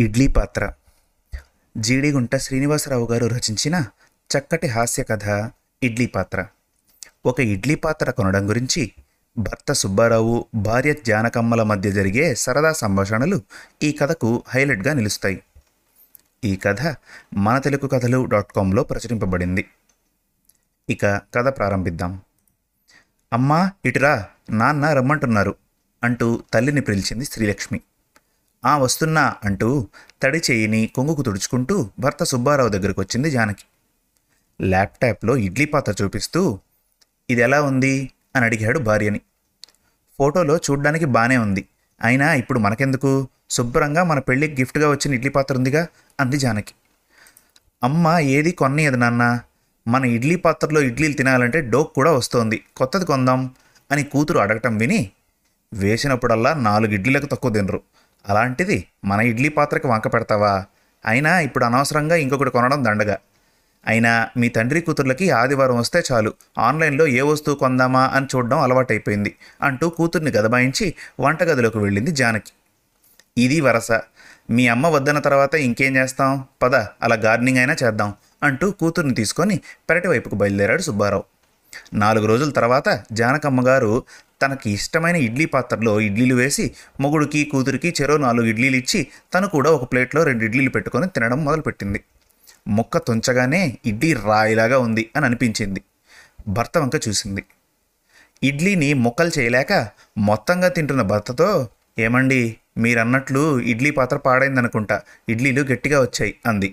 ఇడ్లీ పాత్ర. జీడిగుంట శ్రీనివాసరావు గారు రచించిన చక్కటి హాస్య కథ ఇడ్లీ పాత్ర. ఒక ఇడ్లీ పాత్ర కొనడం గురించి భర్త సుబ్బారావు భార్య జానకమ్మల మధ్య జరిగే సరదా సంభాషణలు ఈ కథకు హైలైట్గా నిలుస్తాయి. ఈ కథ మన తెలుగు కథలు డాట్ కాంలో ప్రచురింపబడింది. ఇక కథ ప్రారంభిద్దాం. అమ్మా ఇటురా నాన్న రమ్మంటున్నారు అంటూ తల్లిని పిలిచింది శ్రీలక్ష్మి. ఆ వస్తున్నా అంటూ తడి చేయిని కొంగుకు తుడుచుకుంటూ భర్త సుబ్బారావు దగ్గరకు వచ్చింది జానకి. ల్యాప్టాప్లో ఇడ్లీ పాత్ర చూపిస్తూ ఇది ఎలా ఉంది? అని అడిగాడు భార్యని. ఫోటోలో చూడ్డానికి బానే ఉంది. అయినా ఇప్పుడు మనకెందుకు? శుభ్రంగా మన పెళ్ళికి గిఫ్ట్గా వచ్చిన ఇడ్లీ పాత్ర ఉందిగా అంది జానకి. అమ్మ ఏది కొన్నయ్యదు నాన్న. మన ఇడ్లీ పాత్రలో ఇడ్లీలు తినాలంటే డోక్ కూడా వస్తోంది. కొత్తది కొందాం అని కూతురు అడగటం విని వేసినప్పుడల్లా నాలుగు ఇడ్లీలకు తక్కువ తినరు. అలాంటిది మన ఇడ్లీ పాత్రకి వంక పెడతావా? అయినా ఇప్పుడు అనవసరంగా ఇంకొకటి కొనడం దండగా. అయినా మీ తండ్రి కూతుర్లకి ఆదివారం వస్తే చాలు. ఆన్లైన్లో ఏ వస్తువు కొందామా అని చూడడం అలవాటైపోయింది అంటూ కూతుర్ని గదబాయించి వంటగదిలోకి వెళ్ళింది జానకి. ఇది వరస. మీ అమ్మ వద్దన తర్వాత ఇంకేం చేస్తాం? పద అలా గార్డెనింగ్ అయినా చేద్దాం అంటూ కూతుర్ని తీసుకొని పెరటి వైపుకు బయలుదేరాడు సుబ్బారావు. నాలుగు రోజుల తర్వాత జానకమ్మ గారు తనకి ఇష్టమైన ఇడ్లీ పాత్రలో ఇడ్లీలు వేసి మొగుడికి కూతురికి చెరో నాలుగు ఇడ్లీలు ఇచ్చి తను కూడా ఒక ప్లేట్లో రెండు ఇడ్లీలు పెట్టుకొని తినడం మొదలుపెట్టింది. ముక్క తుంచగానే ఇడ్లీ రాయిలాగా ఉంది అని అనిపించింది. భర్త వంక చూసింది. ఇడ్లీని ముక్కలు చేయలేక మొత్తంగా తింటున్న భర్తతో ఏమండి మీరన్నట్లు ఇడ్లీ పాత్ర పాడైందనుకుంటా ఇడ్లీలు గట్టిగా వచ్చాయి అంది.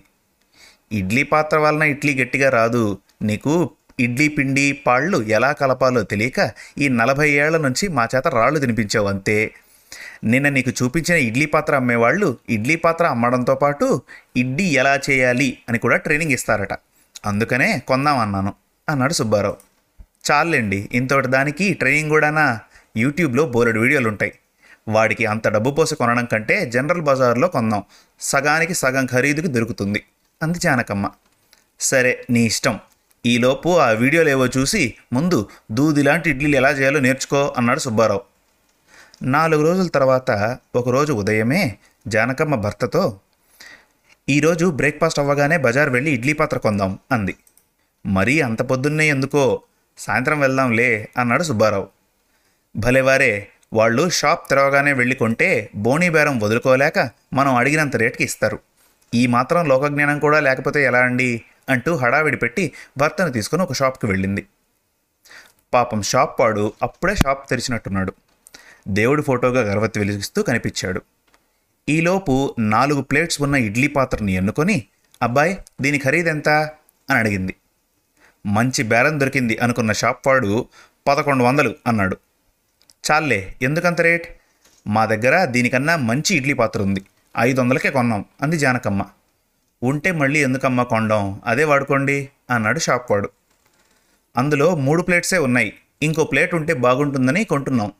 ఇడ్లీ పాత్ర వలన ఇడ్లీ గట్టిగా రాదు నీకు ఇడ్లీ పిండి పాళ్ళు ఎలా కలపాలో తెలియక ఈ నలభై ఏళ్ళ నుంచి మా చేత రాళ్ళు తినిపించావు అంతే. నిన్న నీకు చూపించిన ఇడ్లీ పాత్ర అమ్మేవాళ్ళు ఇడ్లీ పాత్ర అమ్మడంతో పాటు ఇడ్లీ ఎలా చేయాలి అని కూడా ట్రైనింగ్ ఇస్తారట. అందుకనే కొందామన్నాను అన్నాడు సుబ్బారావు. చాలండి ఇంతటి దానికి ట్రైనింగ్ కూడానా? యూట్యూబ్లో బోలెడు వీడియోలు ఉంటాయి. వాడికి అంత డబ్బు పోసి కొనడం కంటే జనరల్ బజార్లో కొందాం. సగానికి సగం ఖరీదుకి దొరుకుతుంది. అంది జానకమ్మ. సరే నీ ఇష్టం. ఈలోపు ఆ వీడియోలు ఏవో చూసి ముందు దూదిలాంటి ఇడ్లీలు ఎలా చేయాలో నేర్చుకో అన్నాడు సుబ్బారావు. నాలుగు రోజుల తర్వాత ఒకరోజు ఉదయమే జానకమ్మ భర్తతో ఈరోజు బ్రేక్ఫాస్ట్ అవ్వగానే బజార్ వెళ్ళి ఇడ్లీ పాత్ర కొందాం అంది. మరీ అంత పొద్దున్నే ఎందుకో? సాయంత్రం వెళ్దాంలే అన్నాడు సుబ్బారావు. భలేవారే వాళ్ళు షాప్ తెరవగానే వెళ్ళి కొంటే బోనీ బేరం వదులుకోలేక మనం అడిగినంత రేటుకి ఇస్తారు. ఈ మాత్రం లోకజ్ఞానం కూడా లేకపోతే ఎలా అండి? అంటూ హడావిడి పెట్టి భర్తను తీసుకుని ఒక షాప్కి వెళ్ళింది. పాపం షాప్ వాడు అప్పుడే షాప్ తెరిచినట్టున్నాడు. దేవుడి ఫోటోగా గర్వతి వెలిగిస్తూ కనిపించాడు. ఈలోపు నాలుగు ప్లేట్స్ ఉన్న ఇడ్లీ పాత్రని ఎన్నుకొని అబ్బాయి దీని ఖరీదెంత అని అడిగింది. మంచి బేరం దొరికింది అనుకున్న షాప్ వాడు పదకొండు వందలు అన్నాడు. చాలే ఎందుకంత రేట్? మా దగ్గర దీనికన్నా మంచి ఇడ్లీ పాత్ర ఉంది. ఐదు వందలకే కొన్నాం అంది జానకమ్మ. ఉంటే మళ్ళీ ఎందుకమ్మా కొండం? అదే వాడుకోండి అన్నాడు షాప్ వాడు అందులో మూడు ప్లేట్సే ఉన్నాయి. ఇంకో ప్లేట్ ఉంటే బాగుంటుందని కొంటున్నాం.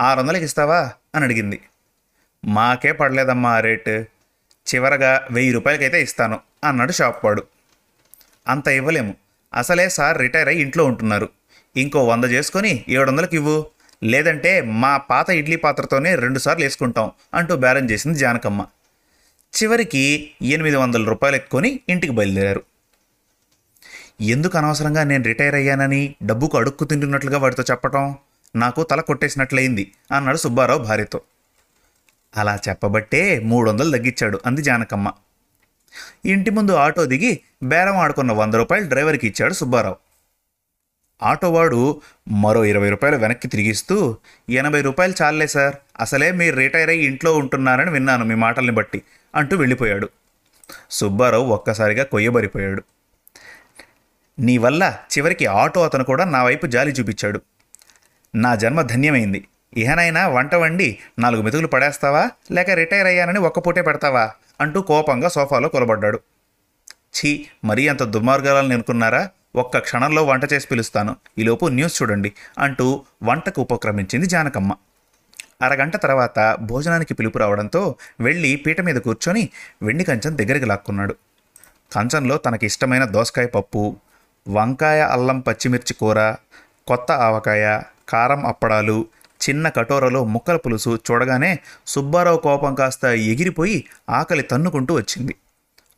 ఆరు వందలకి ఇస్తావా? అని అడిగింది. మాకే పడలేదమ్మా ఆ రేటు. చివరగా వెయ్యి రూపాయలకైతే ఇస్తాను అన్నాడు షాప్ వాడు అంత ఇవ్వలేము. అసలే సార్ రిటైర్ అయ్యి ఇంట్లో ఉంటున్నారు. ఇంకో వంద చేసుకొని ఏడు వందలకి ఇవ్వు. లేదంటే మా పాత ఇడ్లీ పాత్రతోనే రెండుసార్లు వేసుకుంటాం అంటూ బేరం చేసింది జానకమ్మ. చివరికి ఎనిమిది వందల రూపాయలు కొని ఇంటికి బయలుదేరారు. ఎందుకు అనవసరంగా నేను రిటైర్ అయ్యానని డబ్బుకు అడుక్కు తింటున్నట్లుగా వాడితో చెప్పటం? నాకు తల కొట్టేసినట్లయింది అన్నాడు సుబ్బారావు భార్యతో. అలా చెప్పబట్టే మూడు వందలు తగ్గించాడు అంది జానకమ్మ. ఇంటి ముందు ఆటో దిగి బేరం ఆడుకున్న వంద రూపాయలు డ్రైవర్కి ఇచ్చాడు సుబ్బారావు. ఆటోవాడు మరో ఇరవై రూపాయలు వెనక్కి తిరిగిస్తూ ఎనభై రూపాయలు చాలే సార్ అసలే మీరు రిటైర్ అయ్యి ఇంట్లో ఉంటున్నారని విన్నాను మీ మాటల్ని బట్టి. అంటూ వెళ్ళిపోయాడు. సుబ్బారావు ఒక్కసారిగా కొయ్యబరిపోయాడు. నీ వల్ల చివరికి ఆటో అతను కూడా నా వైపు జాలి చూపించాడు. నా జన్మ ధన్యమైంది. ఇహనైనా వంట వండి నాలుగు మెతుకులు పడేస్తావా? లేక రిటైర్ అయ్యానని ఒక్క పూటే పెడతావా? అంటూ కోపంగా సోఫాలో కొలబడ్డాడు. ఛీ మరీ అంత దుర్మార్గాలని అనుకున్నారా? ఒక్క క్షణంలో వంట చేసి పిలుస్తాను. ఈలోపు న్యూస్ చూడండి అంటూ వంటకు ఉపక్రమించింది జానకమ్మ. అరగంట తర్వాత భోజనానికి పిలుపు రావడంతో వెళ్ళి పీట మీద కూర్చొని వెండి కంచం దగ్గరికి లాక్కున్నాడు. కంచంలో తనకి ఇష్టమైన దోసకాయ పప్పు వంకాయ అల్లం పచ్చిమిర్చి కూర కొత్త ఆవకాయ కారం అప్పడాలు చిన్న కటోరలో ముక్కల పులుసు చూడగానే సుబ్బారావు కోపం కాస్త ఎగిరిపోయి ఆకలి తన్నుకుంటూ వచ్చింది.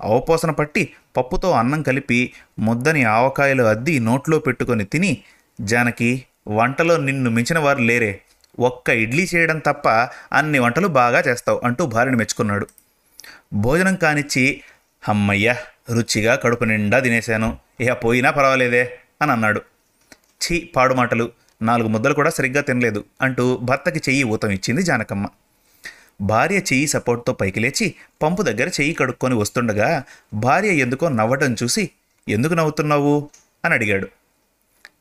అవపోసన పట్టి పప్పుతో అన్నం కలిపి ముద్దని ఆవకాయలు అద్ది నోట్లో పెట్టుకొని తిని జానకి వంటలో నిన్ను మించిన వారు లేరే. ఒక్క ఇడ్లీ చేయడం తప్ప అన్ని వంటలు బాగా చేస్తావు అంటూ భార్యను మెచ్చుకున్నాడు. భోజనం కానిచ్చి అమ్మయ్య రుచిగా కడుపు నిండా తినేశాను. ఇక పోయినా పర్వాలేదే అని అన్నాడు. ఛీ పాడు మాటలు. నాలుగు ముద్దలు కూడా సరిగ్గా తినలేదు అంటూ భర్తకి చెయ్యి ఊతం ఇచ్చింది జానకమ్మ. భార్య చెయ్యి సపోర్ట్తో పైకి లేచి పంపు దగ్గర చెయ్యి కడుక్కొని వస్తుండగా భార్య ఎందుకో నవ్వటం చూసి ఎందుకు నవ్వుతున్నావు? అని అడిగాడు.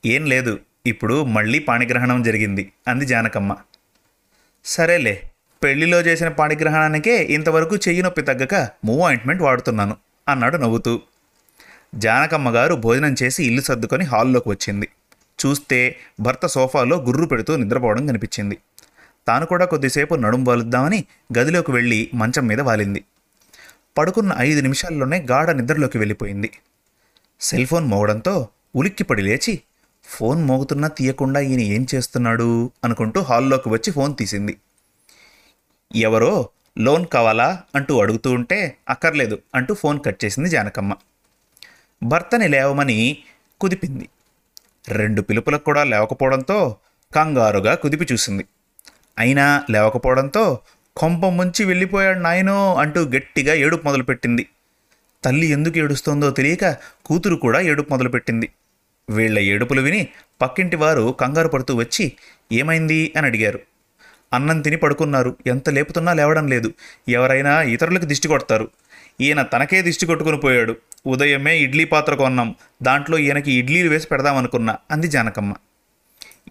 ఏం లేదు ఇప్పుడు మళ్ళీ పాణిగ్రహణం జరిగింది. అంది జానకమ్మ. సరేలే పెళ్ళిలో చేసిన పాణిగ్రహణానికే ఇంతవరకు చెయ్యి నొప్పి తగ్గక మూవ్ ఆయింట్మెంట్ వాడుతున్నాను అన్నాడు నవ్వుతూ. జానకమ్మ గారు భోజనం చేసి ఇల్లు సర్దుకొని హాల్లోకి వచ్చింది. చూస్తే భర్త సోఫాలో గుర్రు పెడుతూ నిద్రపోవడం కనిపించింది. తాను కూడా కొద్దిసేపు నడుం వాలుద్దామని గదిలోకి వెళ్ళి మంచం మీద వాలింది. పడుకున్న ఐదు నిమిషాల్లోనే గాఢ నిద్రలోకి వెళ్ళిపోయింది. సెల్ ఫోన్ మోగడంతో ఉలిక్కిపడి లేచి ఫోన్ మోగుతున్నా తీయకుండా ఈయన ఏం చేస్తున్నాడు అనుకుంటూ హాల్లోకి వచ్చి ఫోన్ తీసింది. ఎవరో లోన్ కావాలా అంటూ అడుగుతూ ఉంటే అక్కర్లేదు అంటూ ఫోన్ కట్ చేసింది జానకమ్మ. భర్తని లేవమని కుదిపింది. రెండు పిలుపులకు కూడా లేవకపోవడంతో కంగారుగా కుదిపి చూసింది. అయినా లేవకపోవడంతో కొంప ముంచి వెళ్ళిపోయాడు నాయనో అంటూ గట్టిగా ఏడుపు మొదలుపెట్టింది. తల్లి ఎందుకు ఏడుస్తోందో తెలియక కూతురు కూడా ఏడుపు మొదలుపెట్టింది. వీళ్ళ ఏడుపులు విని పక్కింటి వారు కంగారు పడుతూ వచ్చి ఏమైంది? అని అడిగారు. అన్నం తిని పడుకున్నారు. ఎంత లేపుతున్నా లేవడం లేదు. ఎవరైనా ఇతరులకు దిష్టి కొడతారు. ఈయన తనకే దిష్టి కొట్టుకుని పోయాడు. ఉదయమే ఇడ్లీ పాత్ర కొన్నాం. దాంట్లో ఈయనకి ఇడ్లీలు వేసి పెడదామనుకున్నా అంది జానకమ్మ.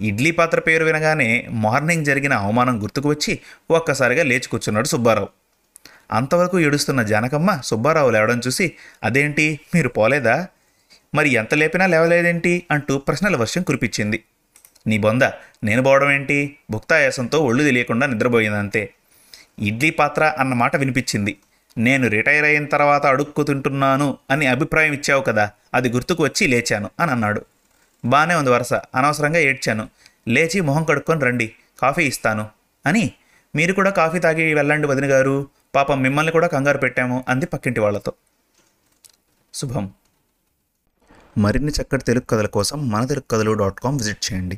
ఇడ్లీ పాత్ర పేరు వినగానే మార్నింగ్ జరిగిన అవమానం గుర్తుకు వచ్చి ఒక్కసారిగా లేచి కూర్చున్నాడు సుబ్బారావు. అంతవరకు ఏడుస్తున్న జానకమ్మ సుబ్బారావు లేవడం చూసి అదేంటి? మీరు పోలేదా? మరి ఎంత లేపినా లేవలేదేంటి? అంటూ ప్రశ్నల వర్షం కురిపించింది. నీ బొంద నేను పోవడం ఏంటి? భుక్తాయాసంతో ఒళ్ళు తెలియకుండా నిద్రపోయిందంతే. ఇడ్లీ పాత్ర అన్న మాట వినిపించింది. నేను రిటైర్ అయిన తర్వాత అడుక్కు తింటున్నాను అని అభిప్రాయం ఇచ్చావు కదా అది గుర్తుకు వచ్చి లేచాను అని అన్నాడు. బాగానే ఉంది వరుస అనవసరంగా ఏడ్చాను. లేచి మొహం కడుక్కొని రండి కాఫీ ఇస్తాను అని. మీరు కూడా కాఫీ తాగి వెళ్ళండి వదిన గారు పాపం మిమ్మల్ని కూడా కంగారు పెట్టాము అంది పక్కింటి వాళ్ళతో. శుభం. మరిన్ని చక్కటి తెలుగు కథల కోసం మన తెలుగు కథలు డాట్ కామ్ విజిట్ చేయండి.